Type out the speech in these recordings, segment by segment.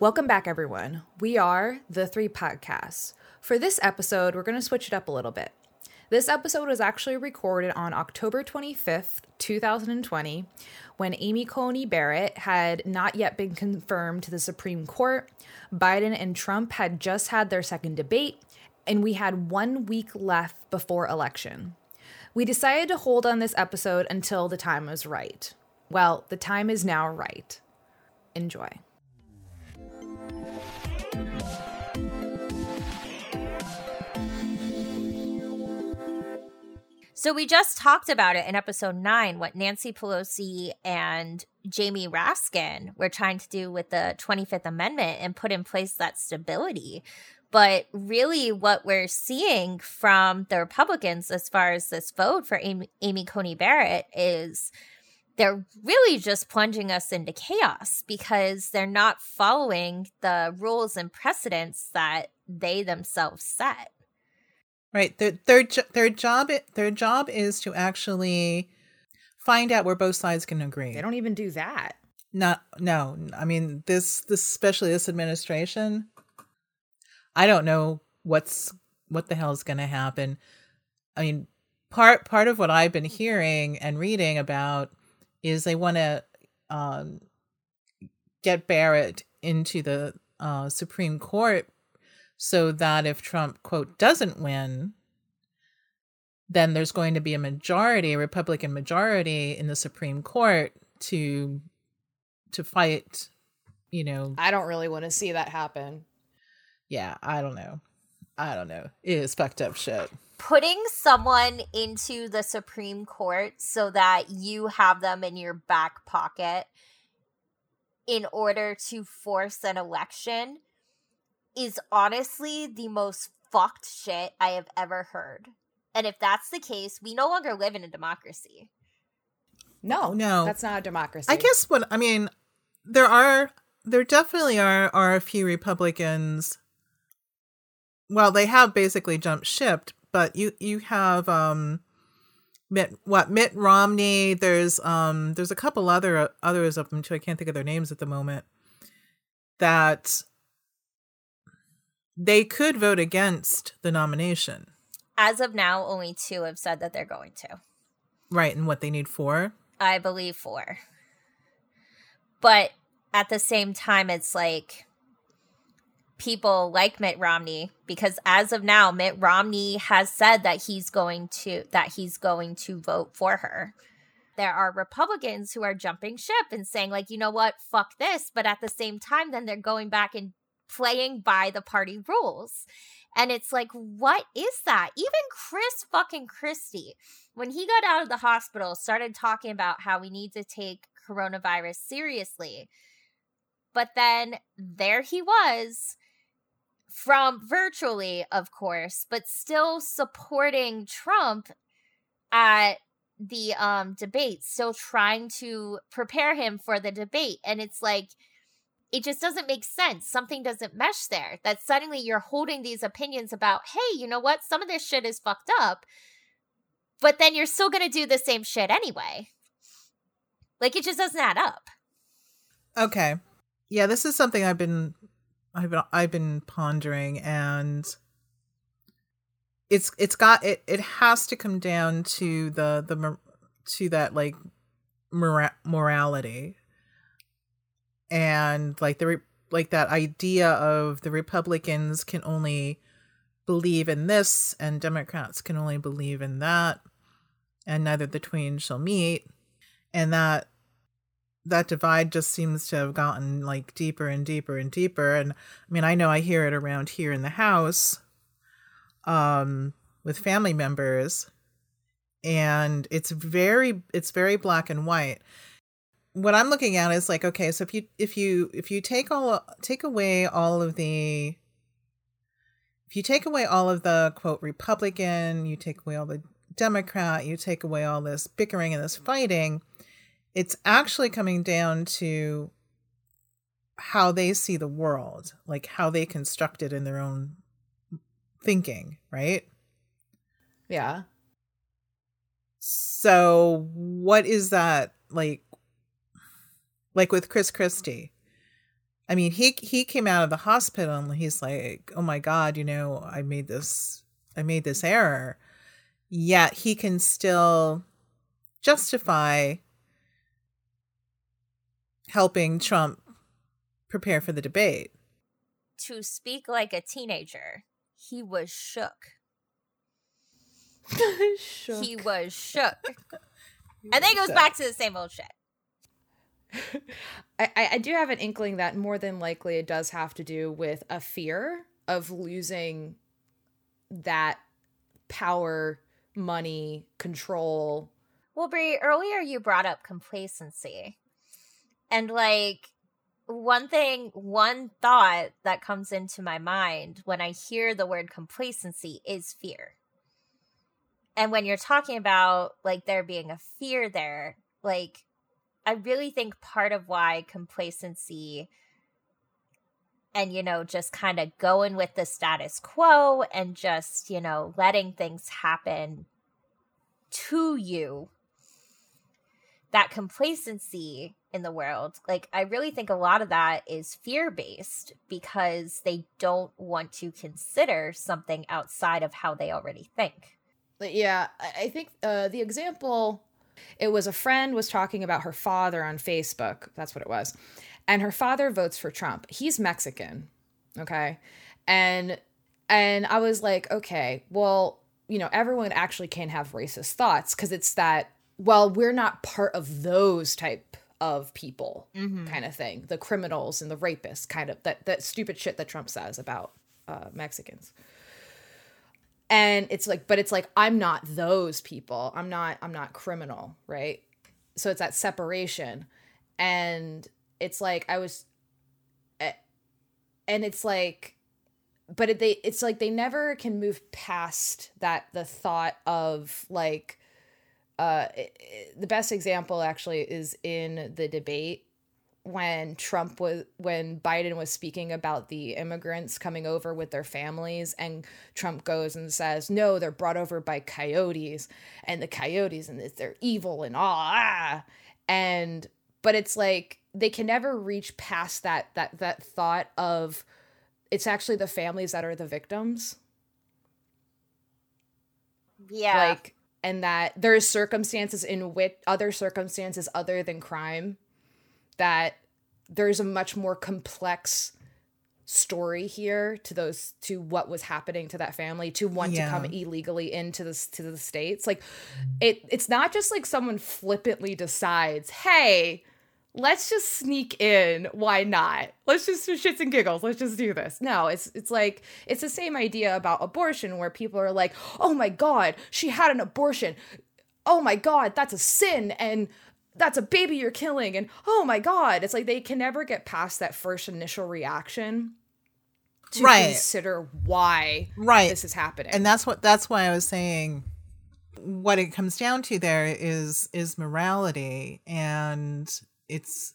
Welcome back, everyone. We are the Three Podcasts. For this episode, we're going to switch it up a little bit. This episode was actually recorded on October 25th, 2020, when Amy Coney Barrett had not yet been confirmed to the Supreme Court. Biden and Trump had just had their second debate, and we had one week left before election. We decided to hold on this episode until the time was right. Well, the time is now right. Enjoy. So we just talked about it in episode nine, what Nancy Pelosi and Jamie Raskin were trying to do with the 25th Amendment and put in place that stability. But really, what we're seeing from the Republicans as far as this vote for Amy, Amy Coney Barrett is they're really just plunging us into chaos because they're not following the rules and precedents that they themselves set. Right. Their their their job their job is to actually find out where both sides can agree. They don't even do that. Not no. I mean this this especially this administration. I don't know what's what the hell is going to happen. I mean, part part of what I've been hearing and reading about is they want to um, get Barrett into the uh, Supreme Court so that if Trump, quote, doesn't win, then there's going to be a majority, a Republican majority in the Supreme Court to to fight, you know. I don't really want to see that happen. Yeah, I don't know. I don't know. It is fucked up shit. Putting someone into the Supreme Court so that you have them in your back pocket in order to force an election is honestly the most fucked shit I have ever heard. And if that's the case, we no longer live in a democracy. No, no, that's not a democracy. I guess what I mean, there are, there definitely are are a few Republicans. Well, they have basically jumped ship, but you you have um, Mitt what Mitt Romney. There's um there's a couple other others of them too. I can't think of their names at the moment. That they could vote against the nomination. As of now, only two have said that they're going to. Right, and what they need four? I believe four. But at the same time, it's like people like Mitt Romney because as of now, Mitt Romney has said that he's going to that he's going to vote for her. There are Republicans who are jumping ship and saying like, you know what, fuck this, but at the same time, then they're going back and playing by the party rules. And it's like, what is that? Even Chris fucking Christie, when he got out of the hospital, started talking about how we need to take coronavirus seriously. But then there he was from virtually, of course, but still supporting Trump at the um debate, still trying to prepare him for the debate. And it's like, it just doesn't make sense. Something doesn't mesh there. That suddenly you're holding these opinions about, hey, you know what? Some of this shit is fucked up, but then you're still going to do the same shit anyway. Like it just doesn't add up. Okay. Yeah, this is something I've been I've been, I've been pondering and it's it's got it it has to come down to the the to that like mora- morality and like the re- like that idea of the Republicans can only believe in this and Democrats can only believe in that and neither the twain shall meet. And that that divide just seems to have gotten like deeper and deeper and deeper. And I mean I know I hear it around here in the house um with family members and it's very it's very black and white what I'm looking at is like, okay, so if you if you if you take all take away all of the if you take away all of the quote Republican, you take away all the Democrat, you take away all this bickering and this fighting, it's actually coming down to how they see the world, like how they construct it in their own thinking, right? Yeah. So what is that like like with Chris Christie. I mean, he he came out of the hospital and he's like, "Oh my god, you know, I made this I made this error." Yet he can still justify helping Trump prepare for the debate. To speak like a teenager, he was shook. shook. He was shook. and then it goes back to the same old shit. I, I do have an inkling that more than likely it does have to do with a fear of losing that power, money, control. Well, Brie, earlier you brought up complacency. And like one thing, one thought that comes into my mind when I hear the word complacency is fear. And when you're talking about like there being a fear there, like I really think part of why complacency and you know just kind of going with the status quo and just you know letting things happen to you that complacency in the world like i really think a lot of that is fear based because they don't want to consider something outside of how they already think. Yeah i think uh, the example it was a friend was talking about her father on Facebook. That's what it was. And her father votes for Trump. He's Mexican. Okay. And and I was like, okay, well, you know, everyone actually can have racist thoughts because it's that, well, we're not part of those type of people mm-hmm. kind of thing. The criminals and the rapists kind of that that stupid shit that Trump says about uh, Mexicans and it's like but it's like i'm not those people. I'm not i'm not criminal right? So it's that separation. And it's like i was eh, and it's like but it, they it's like they never can move past that the thought of like uh it, it, the best example actually is in the debate when Trump was when Biden was speaking about the immigrants coming over with their families and Trump goes and says no they're brought over by coyotes and the coyotes and they're evil and all ah. And but it's like they can never reach past that that that thought of it's actually the families that are the victims. Yeah. Like and that there's circumstances in which other circumstances other than crime that there's a much more complex story here to those to what was happening to that family to want yeah. to come illegally into this to the states. Like it it's not just like someone flippantly decides hey let's just sneak in. Why not? Let's just do shits and giggles. Let's just do this. No it's it's like it's the same idea about abortion where people are like oh my god she had an abortion. Oh my god that's a sin. And that's a baby you're killing and oh my god it's like they can never get past that first initial reaction to right. consider why right this is happening and that's what that's why i was saying what it comes down to there is is morality and it's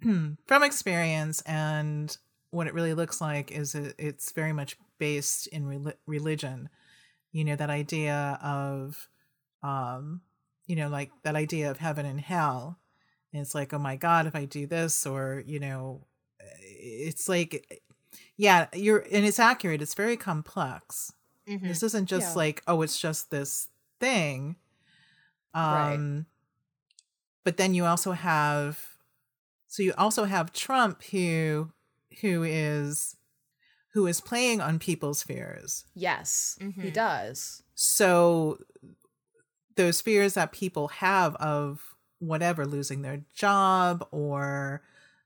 from experience and what it really looks like is it, it's very much based in re- religion you know that idea of um you know, like that idea of heaven and hell. And it's like, oh my God, if I do this, or, you know, it's like, yeah, you're, and it's accurate. It's very complex. Mm-hmm. This isn't just yeah. like, oh, it's just this thing. Um, right. But then you also have, so you also have Trump who, who is, who is playing on people's fears. Yes, mm-hmm. he does. So those fears that people have of whatever losing their job or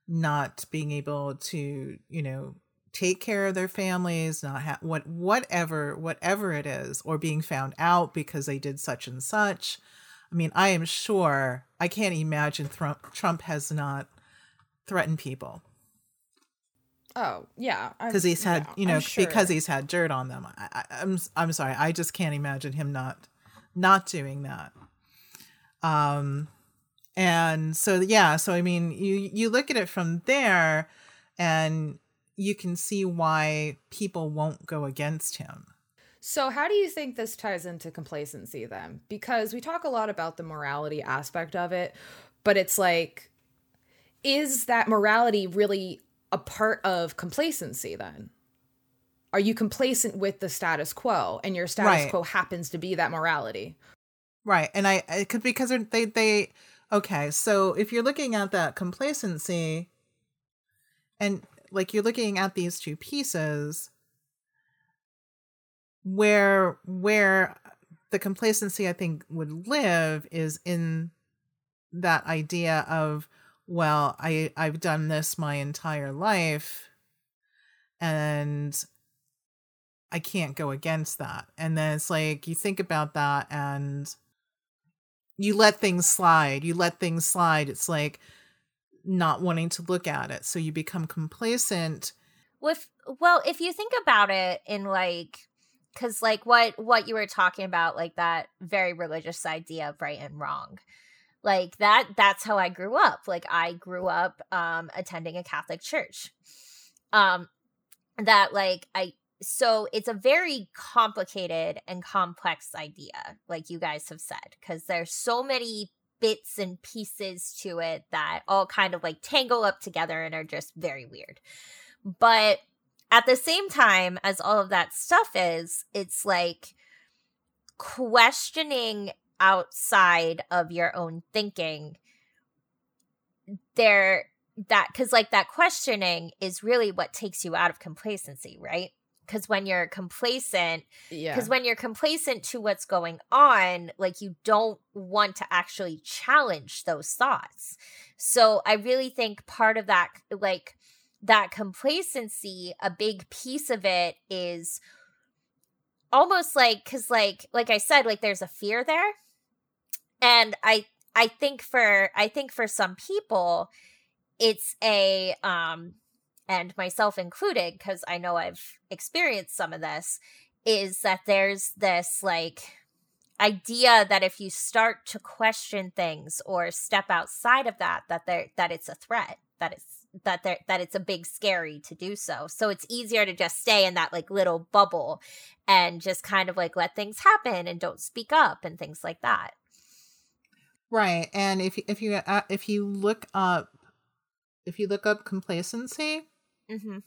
not being able to you know take care of their families not have what whatever whatever it is or being found out because they did such and such. I mean i am sure i can't imagine trump trump has not threatened people. Oh yeah because he's had yeah, you know sure. because he's had dirt on them. I, I, i'm i'm sorry i just can't imagine him not not doing that. Um, and so yeah, so I mean, you you look at it from there, and you can see why people won't go against him. So, how do you think this ties into complacency then? Because we talk a lot about the morality aspect of it, but it's like is that morality really a part of complacency then? Are you complacent with the status quo and your status Right. quo happens to be that morality? Right. And I, I could because they they okay, so if you're looking at that complacency and like you're looking at these two pieces where where the complacency I think would live is in that idea of well, I I've done this my entire life and I can't go against that. And then it's like you think about that and you let things slide. You let things slide. It's like not wanting to look at it. So you become complacent. with well if you think about it in like because like what what you were talking about like that very religious idea of right and wrong like that that's how i grew up like i grew up um attending a catholic church um that like i so it's a very complicated and complex idea like you guys have said because there's so many bits and pieces to it that all kind of like tangle up together and are just very weird but at the same time as all of that stuff is, it's like questioning outside of your own thinking. There, that, because like that questioning is really what takes you out of complacency, right? Because when you're complacent, Yeah. because when you're complacent to what's going on like you don't want to actually challenge those thoughts so i really think part of that like that complacency a big piece of it is almost like because like like i said like there's a fear there and i i think for i think for some people it's a um and myself included because i know i've experienced some of this is that there's this like idea that if you start to question things or step outside of that that there that it's a threat that it's that there that it's a big scary to do so so it's easier to just stay in that like little bubble and just kind of like let things happen and don't speak up and things like that Right. And if if you uh, if you look up if you look up complacency mm-hmm.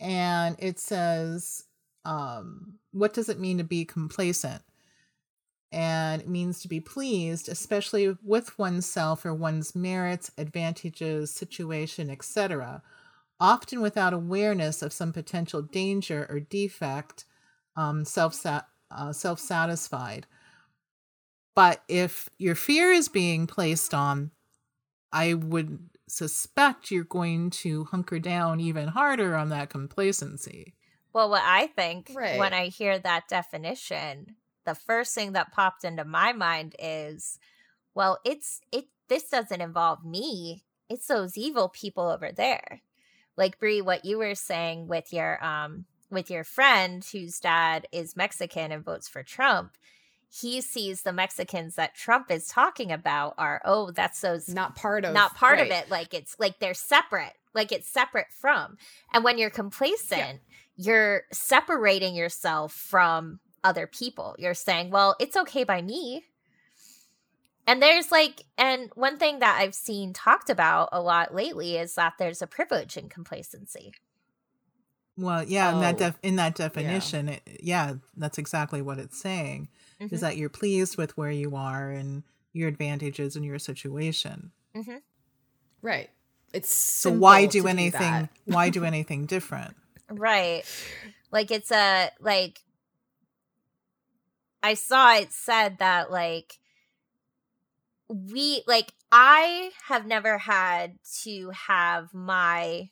and it says um what does it mean to be complacent? And it means to be pleased, especially with oneself or one's merits, advantages, situation, etc., often without awareness of some potential danger or defect, um, self uh, satisfied. But if your fear is being placed on, I would suspect you're going to hunker down even harder on that complacency. Well, what I think Right. when I hear that definition, the first thing that popped into my mind is, well, it's it this doesn't involve me. It's those evil people over there. Like Brie, what you were saying with your um with your friend whose dad is Mexican and votes for Trump. He sees the Mexicans that Trump is talking about are, oh, that's those not part of not part of it like it's like they're separate like it's separate from. And when you're complacent you're separating yourself from other people. You're saying well it's okay by me. And there's like and one thing that i've seen talked about a lot lately is that there's a privilege in complacency. Well, yeah, in that Oh, def- in that definition, it, yeah, that's exactly what it's saying. Is mm-hmm. that you're pleased with where you are and your advantages in your situation. Mm-hmm. Right. It's So why do anything? that. why do anything different? Right. Like it's a like I saw it said that like we like I have never had to have my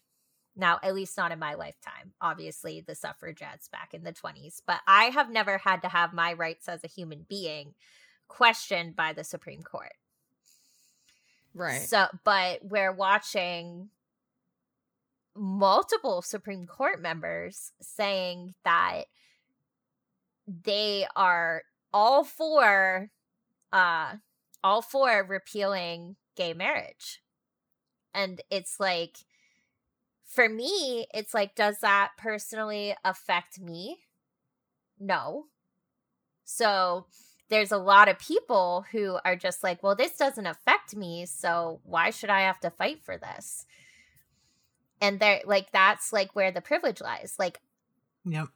now at least not in my lifetime. Obviously the suffragettes back in the 20s, but I have never had to have my rights as a human being questioned by the Supreme Court. Right. So, but we're watching multiple Supreme Court members saying that they are all for uh all for repealing gay marriage. And it's like for me, it's like does that personally affect me? No. So, there's a lot of people who are just like, well, this doesn't affect me. So why should I have to fight for this? And they're like, that's like where the privilege lies. Like, Yep.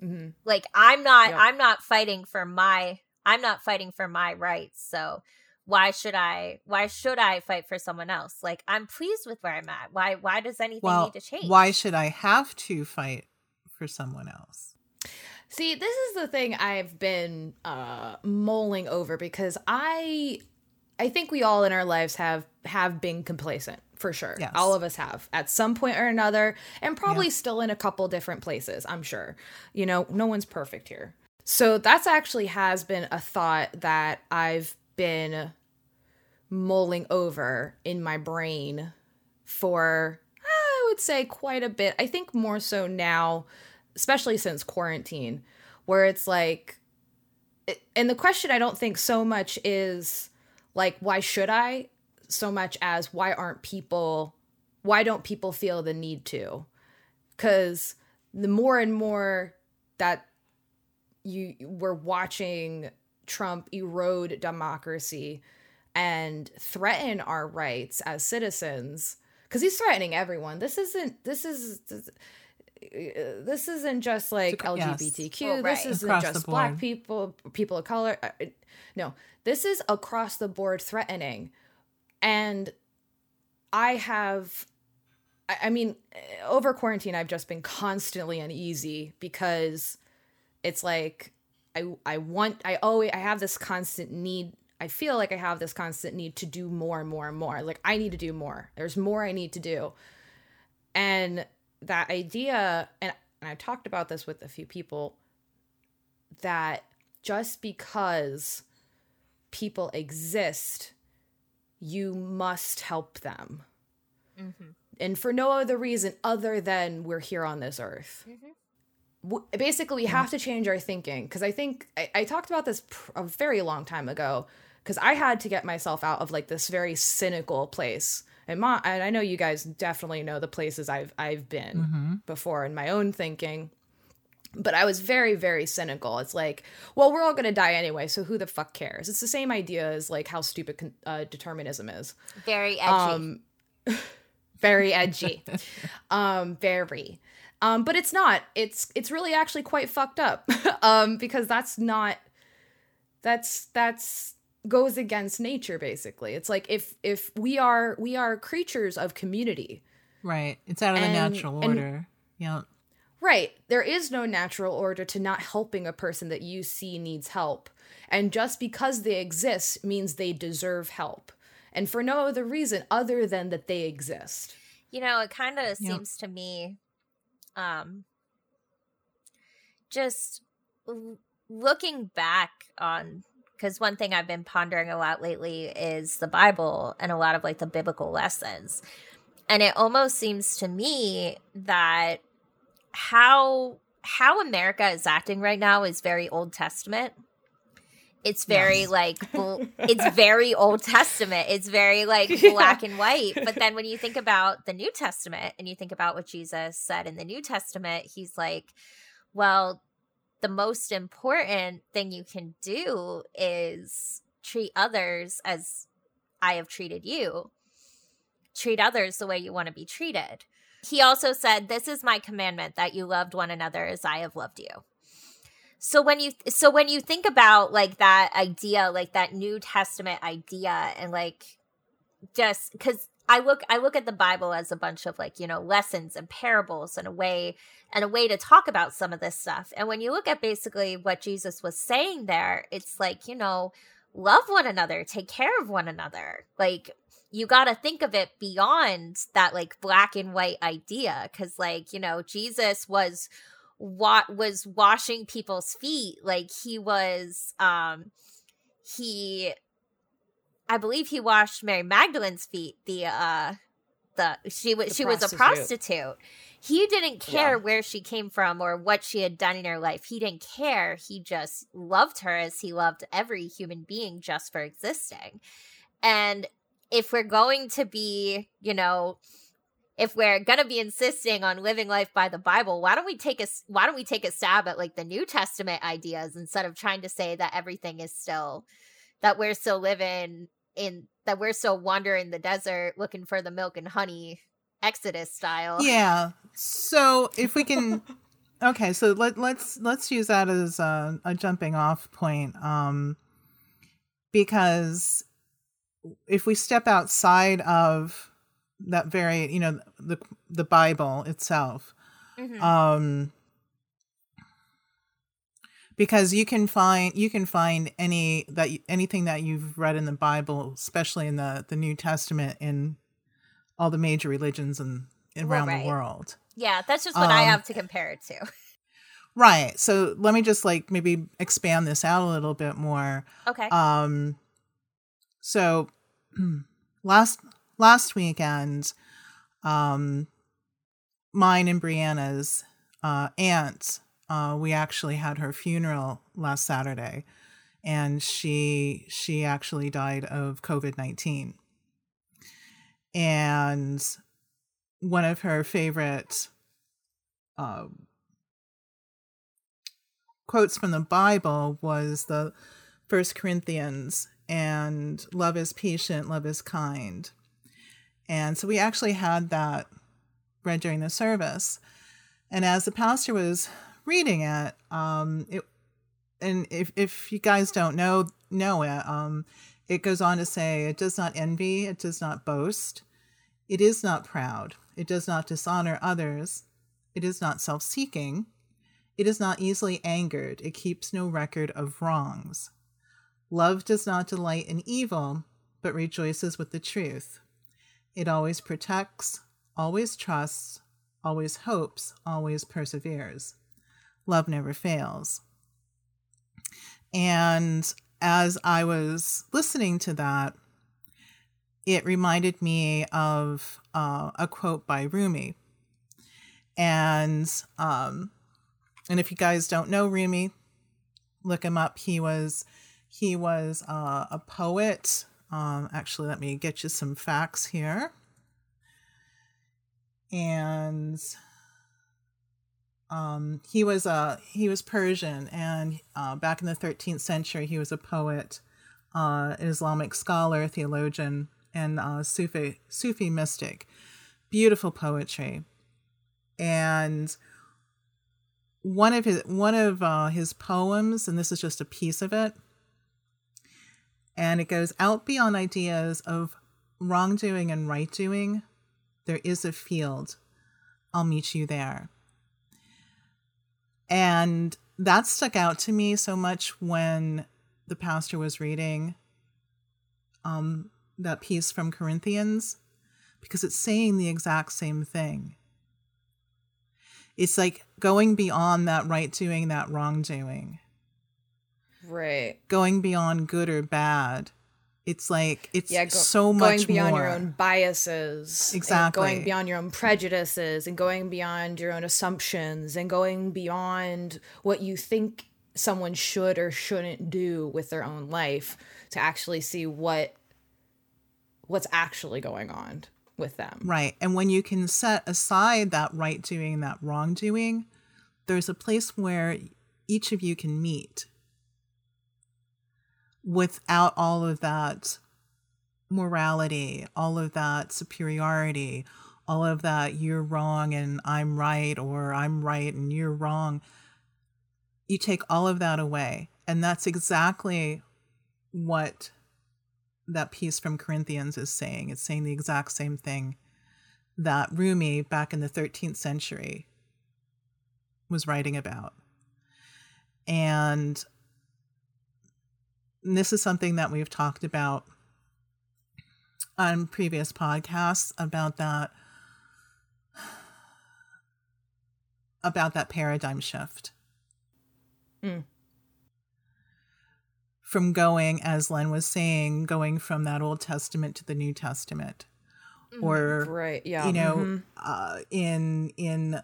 Mhm. like I'm not, Yep. I'm not fighting for my, I'm not fighting for my rights. So why should I, why should I fight for someone else? Like, I'm pleased with where I'm at. Why, why does anything Well, need to change? why should I have to fight for someone else? See, this is the thing I've been uh mulling over because I I think we all in our lives have have been complacent for sure. Yes. All of us have at some point or another and probably Yeah. still in a couple different places, I'm sure. You know, no one's perfect here. So that's actually has been a thought that I've been mulling over in my brain for I would say quite a bit. I think more so now, especially since quarantine, where it's like and the question I don't think so much is like why should I so much as why aren't people why don't people feel the need to? Cuz the more and more that you we're watching Trump erode democracy and threaten our rights as citizens because he's threatening everyone this isn't this is this, isn't just like yes. lgbtq Well, right. this isn't Across just black people people of color uh, uh, no this is across the board threatening and i have I, I mean uh, over quarantine i've just been constantly uneasy because it's like I I want I always I have this constant need I feel like I have this constant need to do more and more and more. Like I need to do more. There's more I need to do. And that idea and, and I've talked about this with a few people that just because people exist you must help them. Mhm. And for no other reason other than we're here on this earth Mhm. basically we have to change our thinking because i think I, I talked about this pr- a very long time ago because i had to get myself out of like this very cynical place. And, my, and i know you guys definitely know the places i've i've been before in my own thinking. But i was very very cynical. It's like well we're all going to die anyway so who the fuck cares? It's the same idea as like how stupid con- uh, determinism is. Very edgy. um very edgy. Um very. Um but it's not. It's it's really actually quite fucked up. Um because that's not that's that's goes against nature basically it's like if if we are we are creatures of community Right. It's out of the natural and- order. Yeah. Right. There is no natural order to not helping a person that you see needs help. And just because they exist means they deserve help. And for no other reason other than that they exist. you know it kind of Yep. seems to me um just l- looking back on because one thing i've been pondering a lot lately is the bible and a lot of like the biblical lessons and it almost seems to me that how how america is acting right now is very old testament it's very Yes. like bl- it's very old testament it's very like Yeah. black and white but then when you think about the new testament and you think about what jesus said in the new testament he's like well the most important thing you can do is treat others as i have treated you. Treat others the way you want to be treated. He also said this is my commandment that you loved one another as i have loved you. So when you so when you think about like that idea like that new testament idea and like just because i look i look at the bible as a bunch of like you know lessons and parables and a way and a way to talk about some of this stuff. And when you look at basically what jesus was saying there it's like you know love one another take care of one another. Like you got to think of it beyond that like black and white idea because like you know jesus was what was washing people's feet. Like he was um he i believe he washed mary magdalene's feet the uh the she was she was a prostitute. prostitute he didn't care Yeah. where she came from or what she had done in her life he didn't care he just loved her as he loved every human being just for existing and if we're going to be you know if we're gonna be insisting on living life by the Bible, why don't we take a why don't we take a stab at like the New Testament ideas instead of trying to say that everything is still that we're still living in that we're still wandering the desert looking for the milk and honey Exodus style. Yeah. So if we can Okay, so let let's let's use that as a, a jumping off point. Um because if we step outside of that very, you know, the the Bible itself, Mhm. um because you can find you can find any that anything that you've read in the bible especially in the the new testament in all the major religions and around right. the world yeah, that's just what I Um, have to compare it to. right so let me just like maybe expand this out a little bit more Okay. um so last last weekend um mine and brianna's uh aunt uh we actually had her funeral last saturday and she she actually died of covid-19 and one of her favorite uh, quotes from the bible was the First Corinthians and love is patient, love is kind. And so we actually had that read during the service. And as the pastor was reading it, um, it and if if you guys don't know know it, um, it goes on to say, it does not envy, it does not boast, it is not proud, it does not dishonor others, it is not self-seeking, it is not easily angered, it keeps no record of wrongs. Love does not delight in evil, but rejoices with the truth. It always protects, always trusts, always hopes, always perseveres. Love never fails. And as I was listening to that, it reminded me of uh, a quote by Rumi. And um, and if you guys don't know Rumi, look him up. He was he was uh, a poet. Um, actually, let me get you some facts here. And um, he was a he was Persian, and uh, back in the 13th century, he was a poet, uh, Islamic scholar, theologian, and uh, Sufi Sufi mystic. Beautiful poetry, and one of his one of uh, his poems, and this is just a piece of it, and it goes out beyond ideas of wrongdoing and right doing. There is a field. I'll meet you there. And that stuck out to me so much when the pastor was reading um, that piece from Corinthians, because it's saying the exact same thing. It's like going beyond that right doing, that wrongdoing, Right. going beyond good or bad. It's like it's Yeah, go- so much going beyond more. your own biases, Exactly. going beyond your own prejudices, and going beyond your own assumptions, and going beyond what you think someone should or shouldn't do with their own life to actually see what what's actually going on with them. Right. And when you can set aside that right doing, that wrong doing, there's a place where each of you can meet without all of that morality, all of that superiority, all of that you're wrong and I'm right, or I'm right and you're wrong. You take all of that away. And that's exactly what that piece from Corinthians is saying. It's saying the exact same thing that Rumi back in the 13th century was writing about. And this is something that we've talked about on previous podcasts about that about that paradigm shift. Mm. From going, as Len was saying, going from that Old Testament to the New Testament, or Right. Yeah. you know, mhm. uh, in in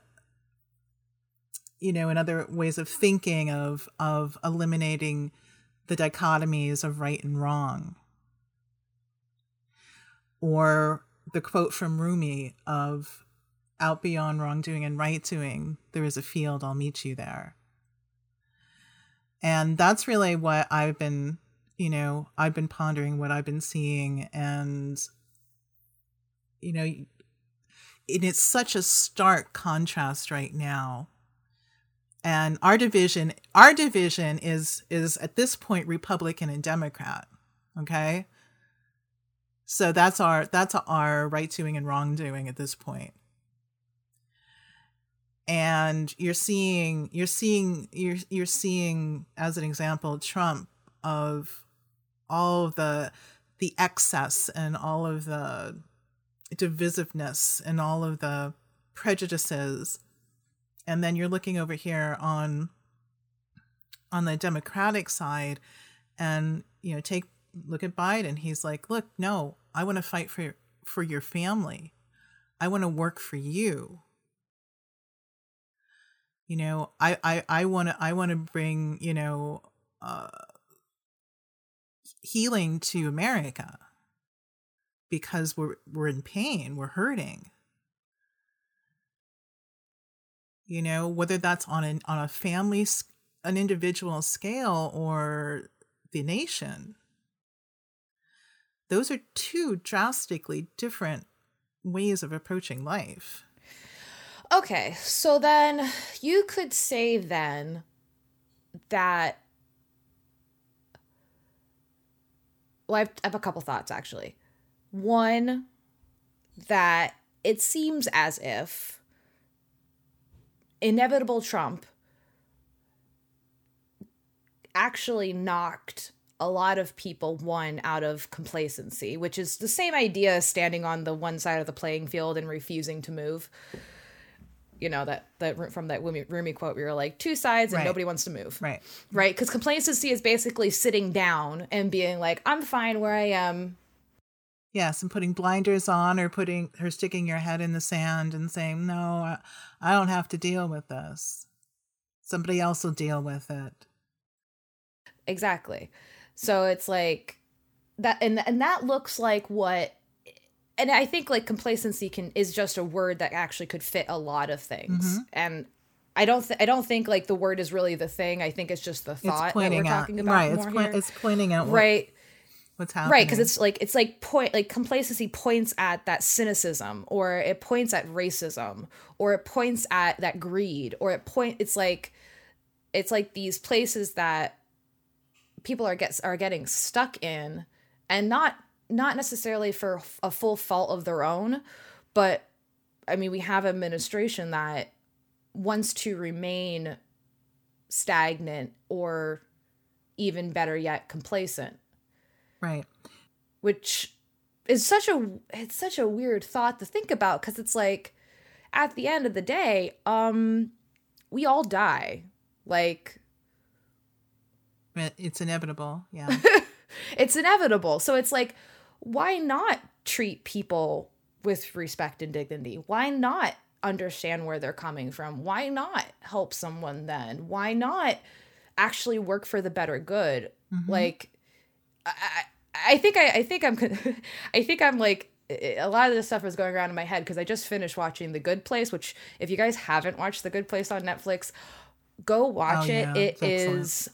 you know, in other ways of thinking of of eliminating the dichotomies of right and wrong, or the quote from Rumi of "Out beyond wrongdoing and right doing, there is a field. I'll meet you there." And that's really what I've been you know, I've been pondering what I've been seeing and you know, and it's such a stark contrast right now. And our division our division is is at this point Republican and Democrat. Okay? So that's our that's our right doing and wrongdoing at this point and you're seeing you're seeing you're you're seeing as an example Trump of all of the the excess and all of the divisiveness and all of the prejudices and then you're looking over here on on the democratic side and you know take look at Biden. He's like look no I want to fight for for your family. I want to work for you. You know i i i want to i want to bring you know uh healing to america because we're we're in pain we're hurting you know whether that's on an on a family an individual scale or the nation those are two drastically different ways of approaching life Okay, so then you could say then that. Well, I have, a couple thoughts actually. One, that it seems as if inevitable Trump actually knocked a lot of people one out of complacency, which is the same idea as standing on the one side of the playing field and refusing to move. You know that that from that Rumi, Rumi quote we were like two sides and right. nobody wants to move. Right. Right? Because complacency is basically sitting down and being like i'm fine where i am yes and putting blinders on or putting or sticking your head in the sand and saying no I, don't have to deal with this somebody else will deal with it exactly so it's like that and and that looks like what and I think like complacency can is just a word that actually could fit a lot of things. Mm-hmm. And I don't th- I don't think like the word is really the thing. I think it's just the thought that we're talking out, about. Right. It's, po- it's pointing out what, right. What's happening. Right, because it's like it's like point like complacency points at that cynicism or it points at racism or it points at that greed or it point it's like it's like these places that people are gets are getting stuck in and not not necessarily for a full fault of their own, but I mean, we have administration that wants to remain stagnant or even better yet complacent. Right. Which is such a it's such a weird thought to think about cuz it's like at the end of the day, um we all die. Like it's inevitable. Yeah. it's inevitable. So it's like why not treat people with respect and dignity? Why not understand where they're coming from? Why not help someone then? Why not actually work for the better good? Mm-hmm. Like, I, I think I, I think I'm, I think I'm like a lot of this stuff is going around in my head because I just finished watching The Good Place, which if you guys haven't watched The Good Place on Netflix, go watch oh, it. Yeah, it is,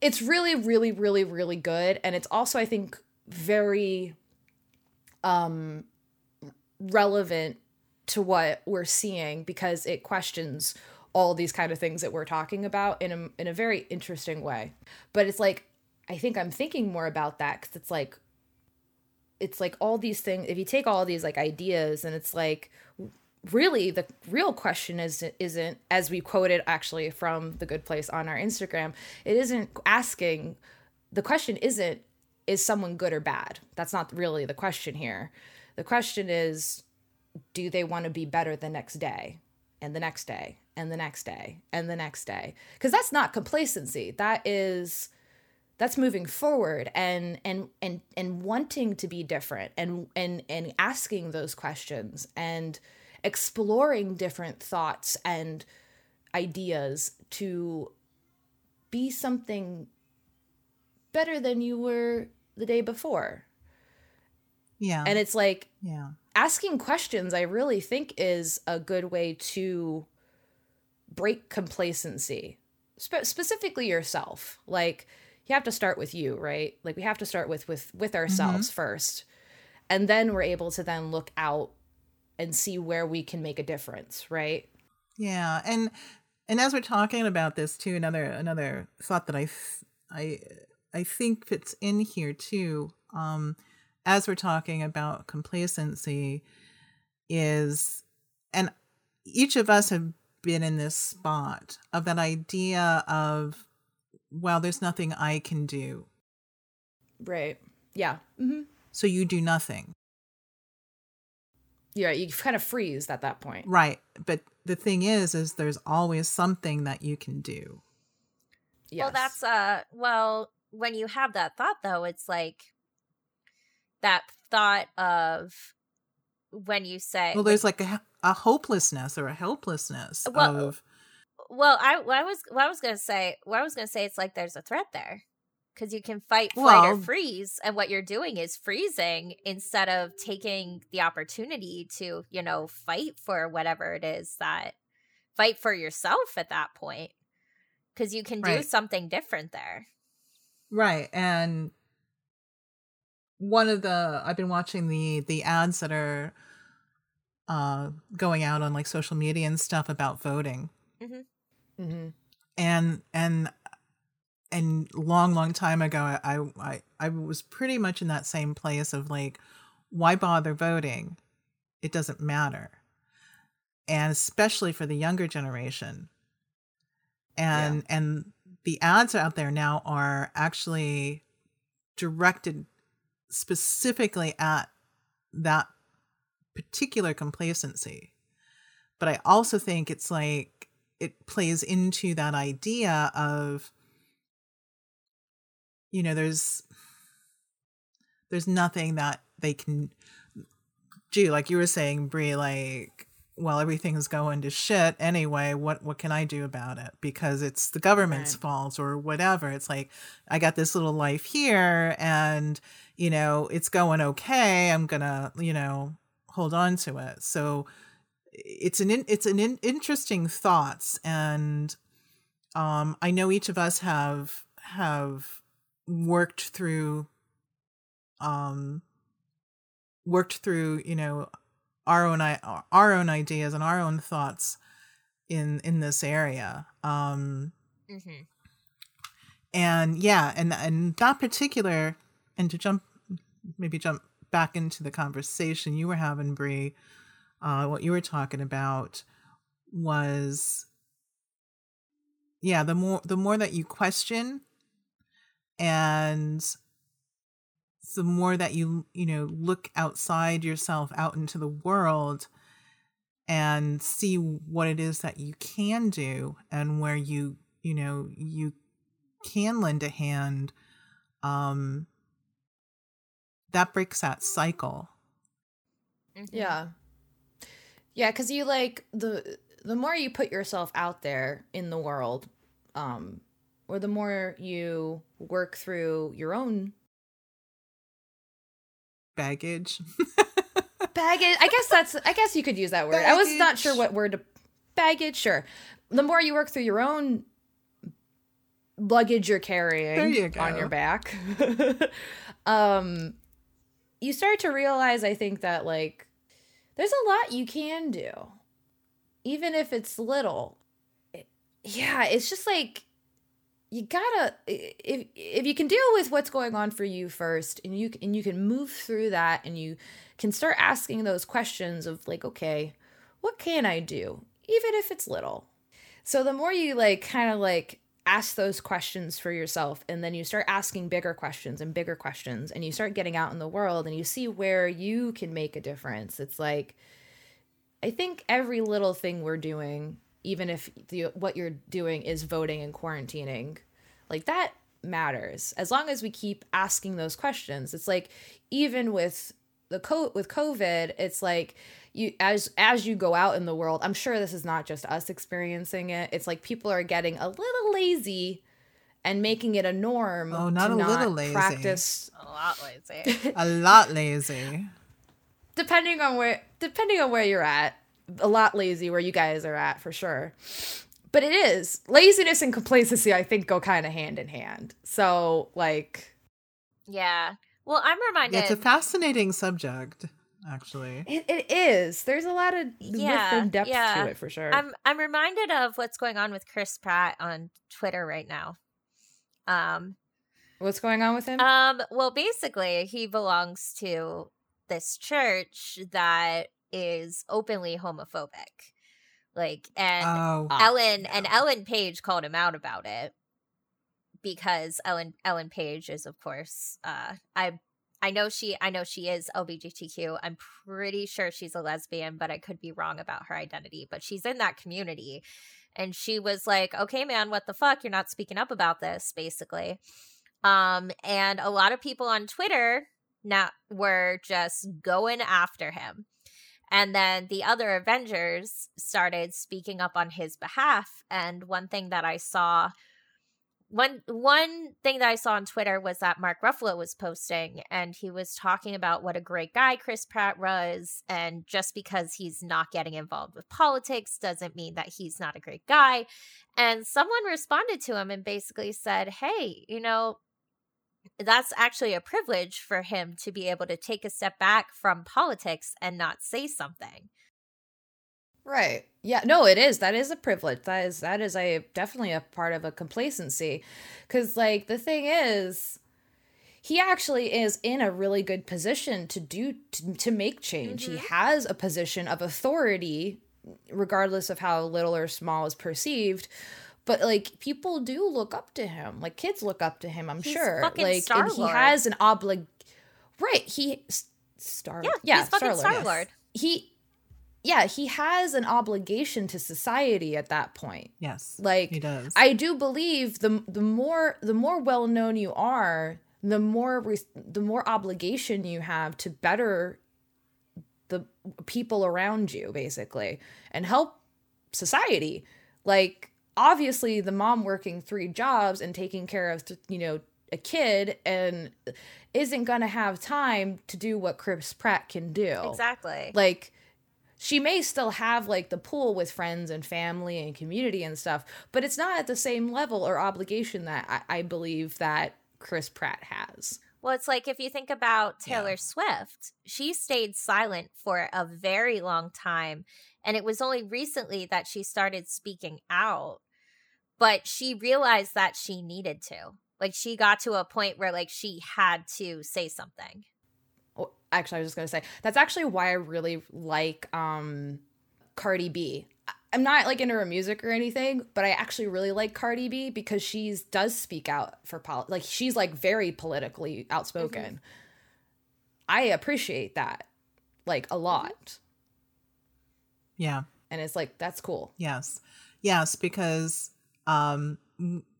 it's really, really, really, really good, and it's also I think very um relevant to what we're seeing because it questions all these kind of things that we're talking about in a in a very interesting way. But it's like I think I'm thinking more about that cuz it's like it's like all these things if you take all these like ideas and it's like really the real question is isn't as we quoted actually from the good place on our Instagram it isn't asking the question isn't is someone good or bad? That's not really the question here. The question is do they want to be better the next day and the next day and the next day and the next day? Because that's not complacency. That is that's moving forward and and and and wanting to be different and and and asking those questions and exploring different thoughts and ideas to be something better than you were the day before. Yeah. And it's like, yeah. Asking questions, I really think, is a good way to break complacency, Spe- specifically yourself. Like, you have to start with you, right? Like we have to start with with with ourselves first. And then we're able to then look out and see where we can make a difference, right? Yeah, and and as we're talking about this too, another another thought that I I I think fits in here too. Um, as we're talking about complacency, is and each of us have been in this spot of that idea of well, there's nothing I can do, Right. Yeah. hmm so you do nothing, Yeah, you kind of freeze at that point. right? But the thing is, is there's always something that you can do. Yes. Well, that's uh well, when you have that thought though, it's like that thought of when you say Well, there's like a, a hopelessness or a helplessness Well, of well, I, I was what I was gonna say what I was gonna say it's like there's a threat there because you can fight, flight, Well- or freeze, and what you're doing is freezing instead of taking the opportunity to you know fight for whatever it is that fight for yourself at that point because you can do Right. something different there. right and one of the I've been watching the the ads that are uh going out on like social media and stuff about voting hmm and and and long long time ago I, I i was pretty much in that same place of like why bother voting? It doesn't matter. And especially for the younger generation. And and the ads out there now are actually directed specifically at that particular complacency. But i also think it's like it plays into that idea of you know there's there's nothing that they can do. Like you were saying Brie like well everything's going to shit anyway what what can I do about it? Because it's the government's Right. fault or whatever. It's like I got this little life here and you know it's going okay. I'm going to you know hold on to it. So it's an in, it's an in, interesting thoughts and um i know each of us have have worked through um worked through you know our own i our own ideas and our own thoughts in in this area um Mm-hmm. and yeah and and that particular and to jump maybe jump back into the conversation you were having Bree uh what you were talking about was yeah the more the more that you question and the more that you you know look outside yourself out into the world and see what it is that you can do and where you you know you can lend a hand um that breaks that cycle Mm-hmm. Yeah. Yeah, cuz you like the the more you put yourself out there in the world, um or the more you work through your own baggage baggage. I guess that's I guess you could use that word. I was not sure what word to baggage, sure. The more you work through your own luggage you're carrying you on your back, um you start to realize I think that like there's a lot you can do. Even if it's little. It- yeah, it's just like you gotta if if you can deal with what's going on for you first and you and you can move through that and you can start asking those questions of like okay what can i do even if it's little so the more you like kind of like ask those questions for yourself and then you start asking bigger questions and bigger questions and you start getting out in the world and you see where you can make a difference. It's like i think every little thing we're doing even if the, what you're doing is voting and quarantining like that matters. As long as we keep asking those questions it's like even with the co- with covid it's like you as as you go out in the world i'm sure this is not just us experiencing it it's like people are getting a little lazy and making it a norm Oh, not to a little lazy. practice A lot lazy. a lot lazy depending on where depending on where you're at a lot lazy where you guys are at for sure but it is laziness and complacency. I think go kind of hand in hand. So like, yeah. Well, I'm reminded. It's a fascinating subject, actually. It, it is. There's a lot of Yeah, and depth yeah. to it for sure. I'm I'm reminded of what's going on with Chris Pratt on Twitter right now. Um, What's going on with him? um, well, basically, he belongs to this church that is openly homophobic. Like, and Oh, Ah, Ellen and. Ellen Page called him out about it because Ellen Ellen Page is of course uh I I know she I know she is LGBTQ. I'm pretty sure she's a lesbian, but I could be wrong about her identity, but she's in that community. And she was like, "Okay, man, what the fuck? You're not speaking up about this," basically. Um and a lot of people on Twitter now were just going after him. And then the other Avengers started speaking up on his behalf. And one thing that I saw, one one thing that I saw on Twitter was that Mark Ruffalo was posting, and he was talking about what a great guy Chris Pratt was, and just because he's not getting involved with politics doesn't mean that he's not a great guy. And someone responded to him and basically said, "Hey, you know." That's actually a privilege for him to be able to take a step back from politics and not say something. Right. Yeah, no, it is. That is a privilege. That is that is a definitely a part of a complacency cuz like the thing is he actually is in a really good position to do to, to make change. He Mhm. has a position of authority regardless of how little or small is perceived. But like people do look up to him. Like kids look up to him, I'm He's sure. Like and he has an oblig Right, he Star Yeah, yeah, he's fucking Star-Lord. Star Lord. He yeah, he has an obligation to society at that point. yes. Like he does. I do believe the the more the more well known you are, the more re- the more obligation you have to better the people around you basically and help society. Like obviously the mom working three jobs and taking care of th- you know a kid and isn't going to have time to do what Chris Pratt can do Exactly. like she may still have like the pool with friends and family and community and stuff but it's not at the same level or obligation that i, I believe that chris pratt has Well, it's like if you think about Yeah. Taylor Swift, she stayed silent for a very long time. And it was only recently that she started speaking out. But she realized that she needed to. Like she got to a point where like she had to say something. Actually i was just going to say that's actually why i really like um cardi B. I'm not like into her music or anything but i actually really like cardi b because she's does speak out for pol like she's like very politically outspoken i appreciate that like a lot yeah. and it's like that's cool Yes. Yes, because um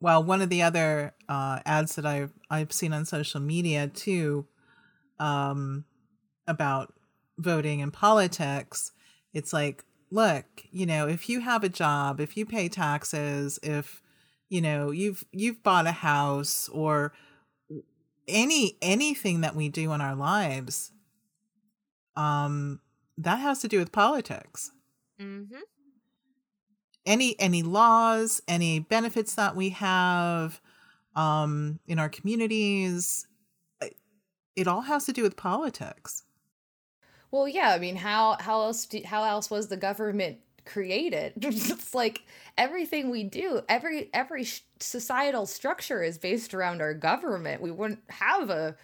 well, one of the other uh ads that I've I've seen on social media too um about voting and politics, it's like, look, you know, if you have a job, if you pay taxes, if you know, you've you've bought a house or any anything that we do in our lives um that has to do with politics Mm-hmm. any any laws any benefits that we have um in our communities it- it all has to do with politics Well, yeah, I mean, how how else do, how else was the government created? it's like everything we do, every every societal structure is based around our government. We wouldn't have a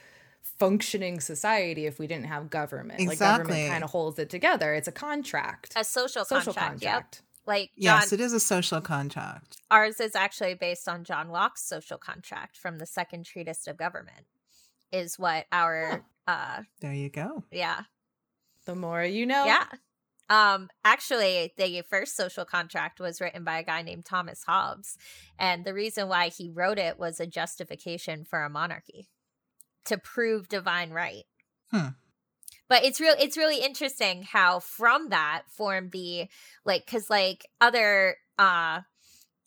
functioning society if we didn't have government. Exactly. Like government kind of holds it together. It's a contract. A social, social contract. Yep. Like John, yes it is a social contract ours is actually based on John Locke's social contract from the second treatise of government. Is what our uh there you go yeah The more you know. Yeah. Um actually the first social contract was written by a guy named Thomas Hobbes and the reason why he wrote it was a justification for a monarchy to prove divine right. Hmm. But it's real it's really interesting how from that formed the like cuz like other uh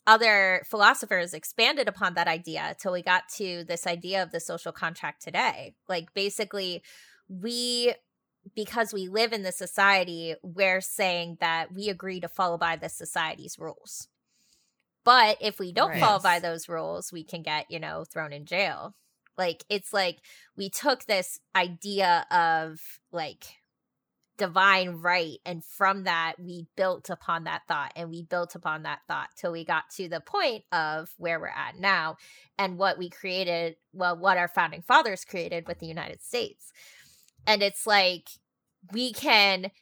other philosophers expanded upon that idea till we got to this idea of the social contract today. Like basically we because we live in this society, we're saying that we agree to follow by the society's rules. But if we don't Right. follow by those rules, we can get, you know, thrown in jail. Like it's like we took this idea of like divine right and from that we built upon that thought and we built upon that thought till we got to the point of where we're at now and what we created well what our founding fathers created with the United States and it's like we can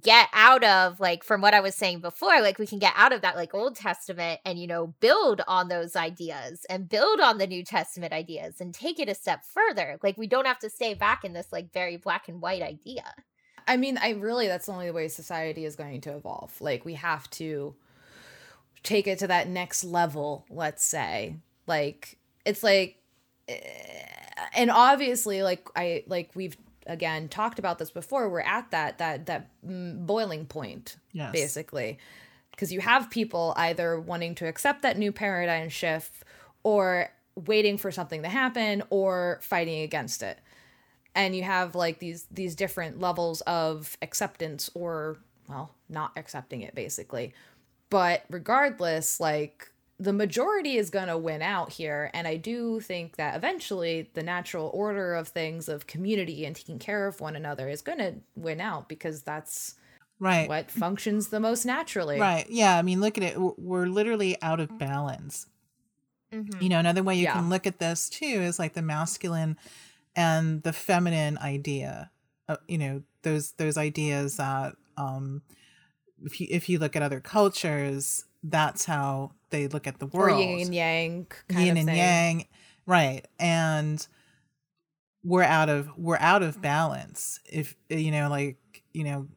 get out of like from what i was saying before like we can get out of that like old testament and you know build on those ideas and build on the new testament ideas and take it a step further like we don't have to stay back in this like very black and white idea I mean, I really that's the only way society is going to evolve. Like we have to take it to that next level, let's say. Like it's like eh, and obviously like I like we've again talked about this before, we're at that that that mm, boiling point Yes. basically. Because you have people either wanting to accept that new paradigm shift or waiting for something to happen or fighting against it and you have like these these different levels of acceptance or well not accepting it basically but regardless like the majority is going to win out here and i do think that eventually the natural order of things of community and taking care of one another is going to win out because that's Right. what functions the most naturally Right. Yeah. I mean, look at it. We're literally out of balance. mm-hmm. You know, another way you Yeah. can look at this too is like the masculine and the feminine idea. Uh, you know, those those ideas that um if you if you look at other cultures, that's how they look at the or world. yin and yang kind yin of and thing. yang. Right. And we're out of we're out of balance. If eh, you know, like, you know,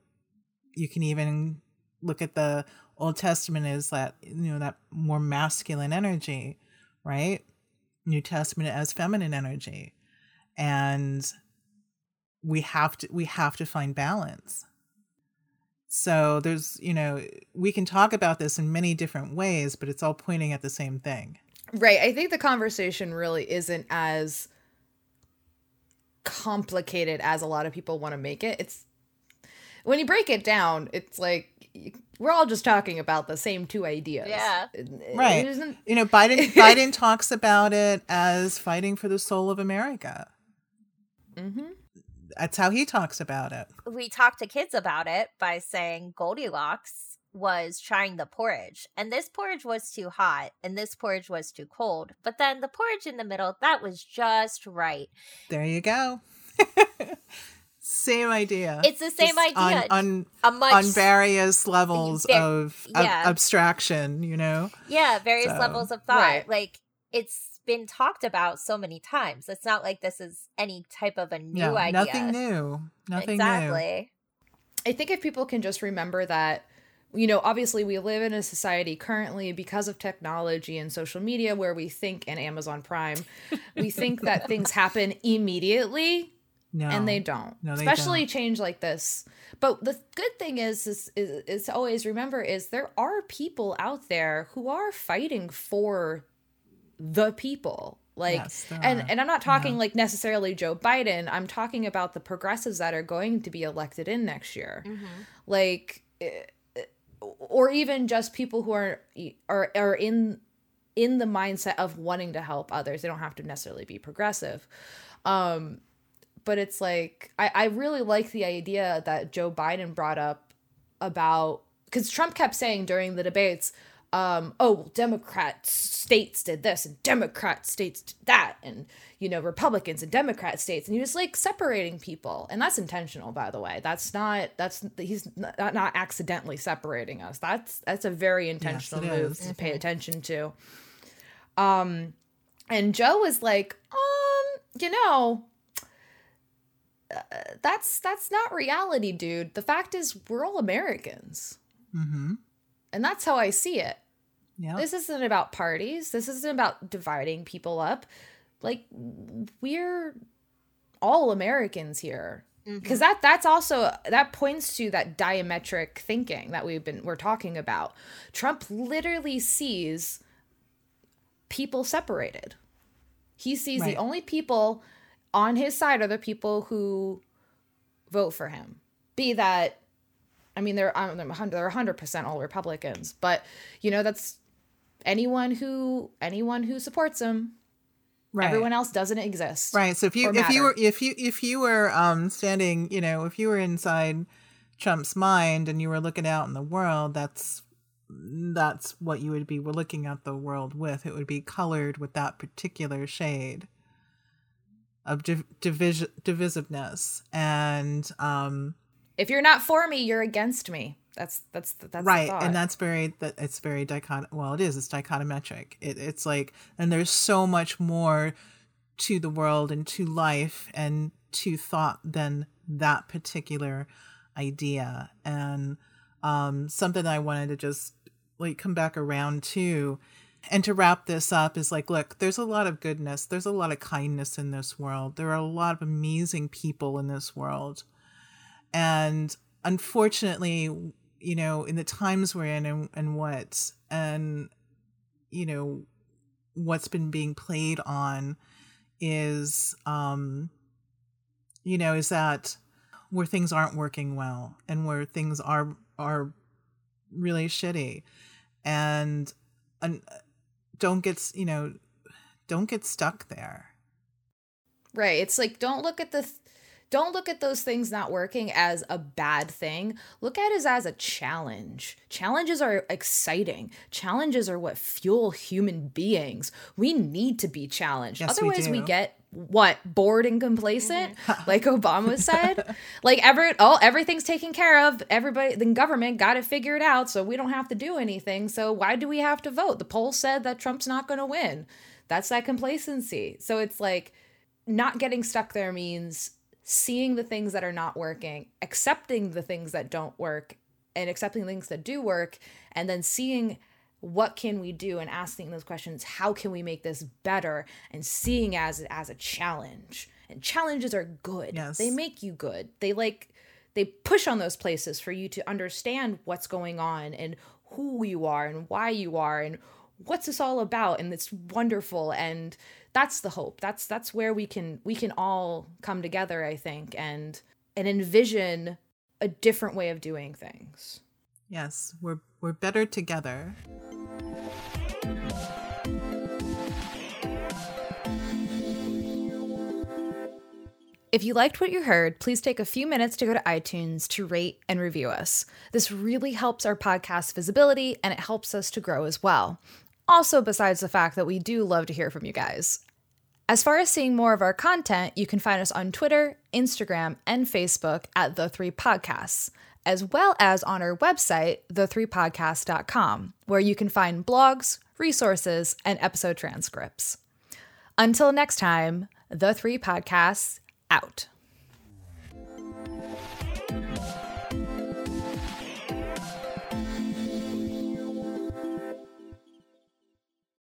you can even look at the Old Testament as that, you know, that more masculine energy, right? New Testament as feminine energy. And we have to we have to find balance. So there's, you know, we can talk about this in many different ways, but it's all pointing at the same thing. Right. I think the conversation really isn't as complicated as a lot of people want to make it. It's when you break it down, it's like we're all just talking about the same two ideas. Yeah. It- it Right. isn't- You know, Biden Biden talks about it as fighting for the soul of America. Mhm. That's how he talks about it. we talked to kids about it by saying Goldilocks was trying the porridge, and this porridge was too hot, and this porridge was too cold. But then the porridge in the middle, that was just right. There you go. same idea. It's the same Just idea. on on, A much on various levels Ver- of ab- abstraction. You know. yeah, various So- levels of thought. Right. Like it's been talked about so many times. It's not like this is any type of a new No, idea. nothing new. Nothing new. exactly. I think if people can just remember that, you know, obviously we live in a society currently because of technology and social media where we think, and Amazon Prime, we think that things happen immediately No. and they don't No, they especially don't. change like this but the good thing is, is is is always remember is there are people out there who are fighting for the people. Like Yes, and and i'm not talking like necessarily joe biden. I'm talking about the progressives that are going to be elected in next year. Like eh, eh, or even just people who are are are in in the mindset of wanting to help others. They don't have to necessarily be progressive. Um but it's like I, I really like the idea that Joe Biden brought up about because Trump kept saying during the debates, um, oh, well, Democrat states did this and Democrat states did that, and you know, Republicans and Democrat states, and he was like separating people, and that's intentional, by the way. That's not that's he's not, not accidentally separating us. That's that's a very intentional it move is. to pay attention to. Um, and Joe was like, um, you know, uh, that's that's not reality, dude. The fact is, we're all Americans, Mm-hmm. and that's how I see it. Yeah. This isn't about parties. This isn't about dividing people up. Like we're all Americans here. Mm-hmm. Because that that's also that points to that diametric thinking that we've been we're talking about. Trump literally sees people separated. He sees Right. the only people on his side are the people who vote for him. Be that, I mean, they're they're 100 they're 100% all Republicans, but you know that's anyone who anyone who supports him Right. everyone else doesn't exist Right. So if you if you were if you if you were um standing, you know, if you were inside Trump's mind and you were looking out in the world, that's that's what you would be we're looking at the world with. It would be colored with that particular shade of div- divis- divisiveness and um if you're not for me you're against me that's that's that's right and that's very that it's very dichot well it is it's dichotometric. It, it's like and there's so much more to the world and to life and to thought than that particular idea. And um something i wanted to just like come back around to and to wrap this up is like look there's a lot of goodness. There's a lot of kindness in this world. There are a lot of amazing people in this world. And unfortunately you know in the times we're in and, and what and you know what's been being played on is um you know is that where things aren't working well and where things are are really shitty and and don't get you know don't get stuck there Right. It's like don't look at the th- don't look at those things not working as a bad thing. Look at it as a challenge. Challenges are exciting. Challenges are what fuel human beings. We need to be challenged. Yes, Otherwise we, do. get what bored and complacent mm-hmm. like obama said like every oh everything's taken care of everybody the government got it figured out so we don't have to do anything so why do we have to vote the poll said that trump's not going to win that's that complacency so it's like not getting stuck there means seeing the things that are not working, accepting the things that don't work, and accepting things that do work, and then seeing what can we do and asking those questions how can we make this better? And seeing as as a challenge. And challenges are good. Yes. they make you good. They like they push on those places for you to understand what's going on and who you are and why you are and what's this all about and it's wonderful and that's the hope that's that's where we can we can all come together i think and and envision a different way of doing things yes we're we're better together If you liked what you heard, please take a few minutes to go to iTunes to rate and review us. This really helps our podcast visibility and it helps us to grow as well. Also, besides the fact that we do love to hear from you guys. As far as seeing more of our content, you can find us on Twitter, Instagram, and Facebook at The Three Podcasts, as well as on our website, the3podcast.com, where you can find blogs, resources, and episode transcripts. Until next time, The Three Podcasts out.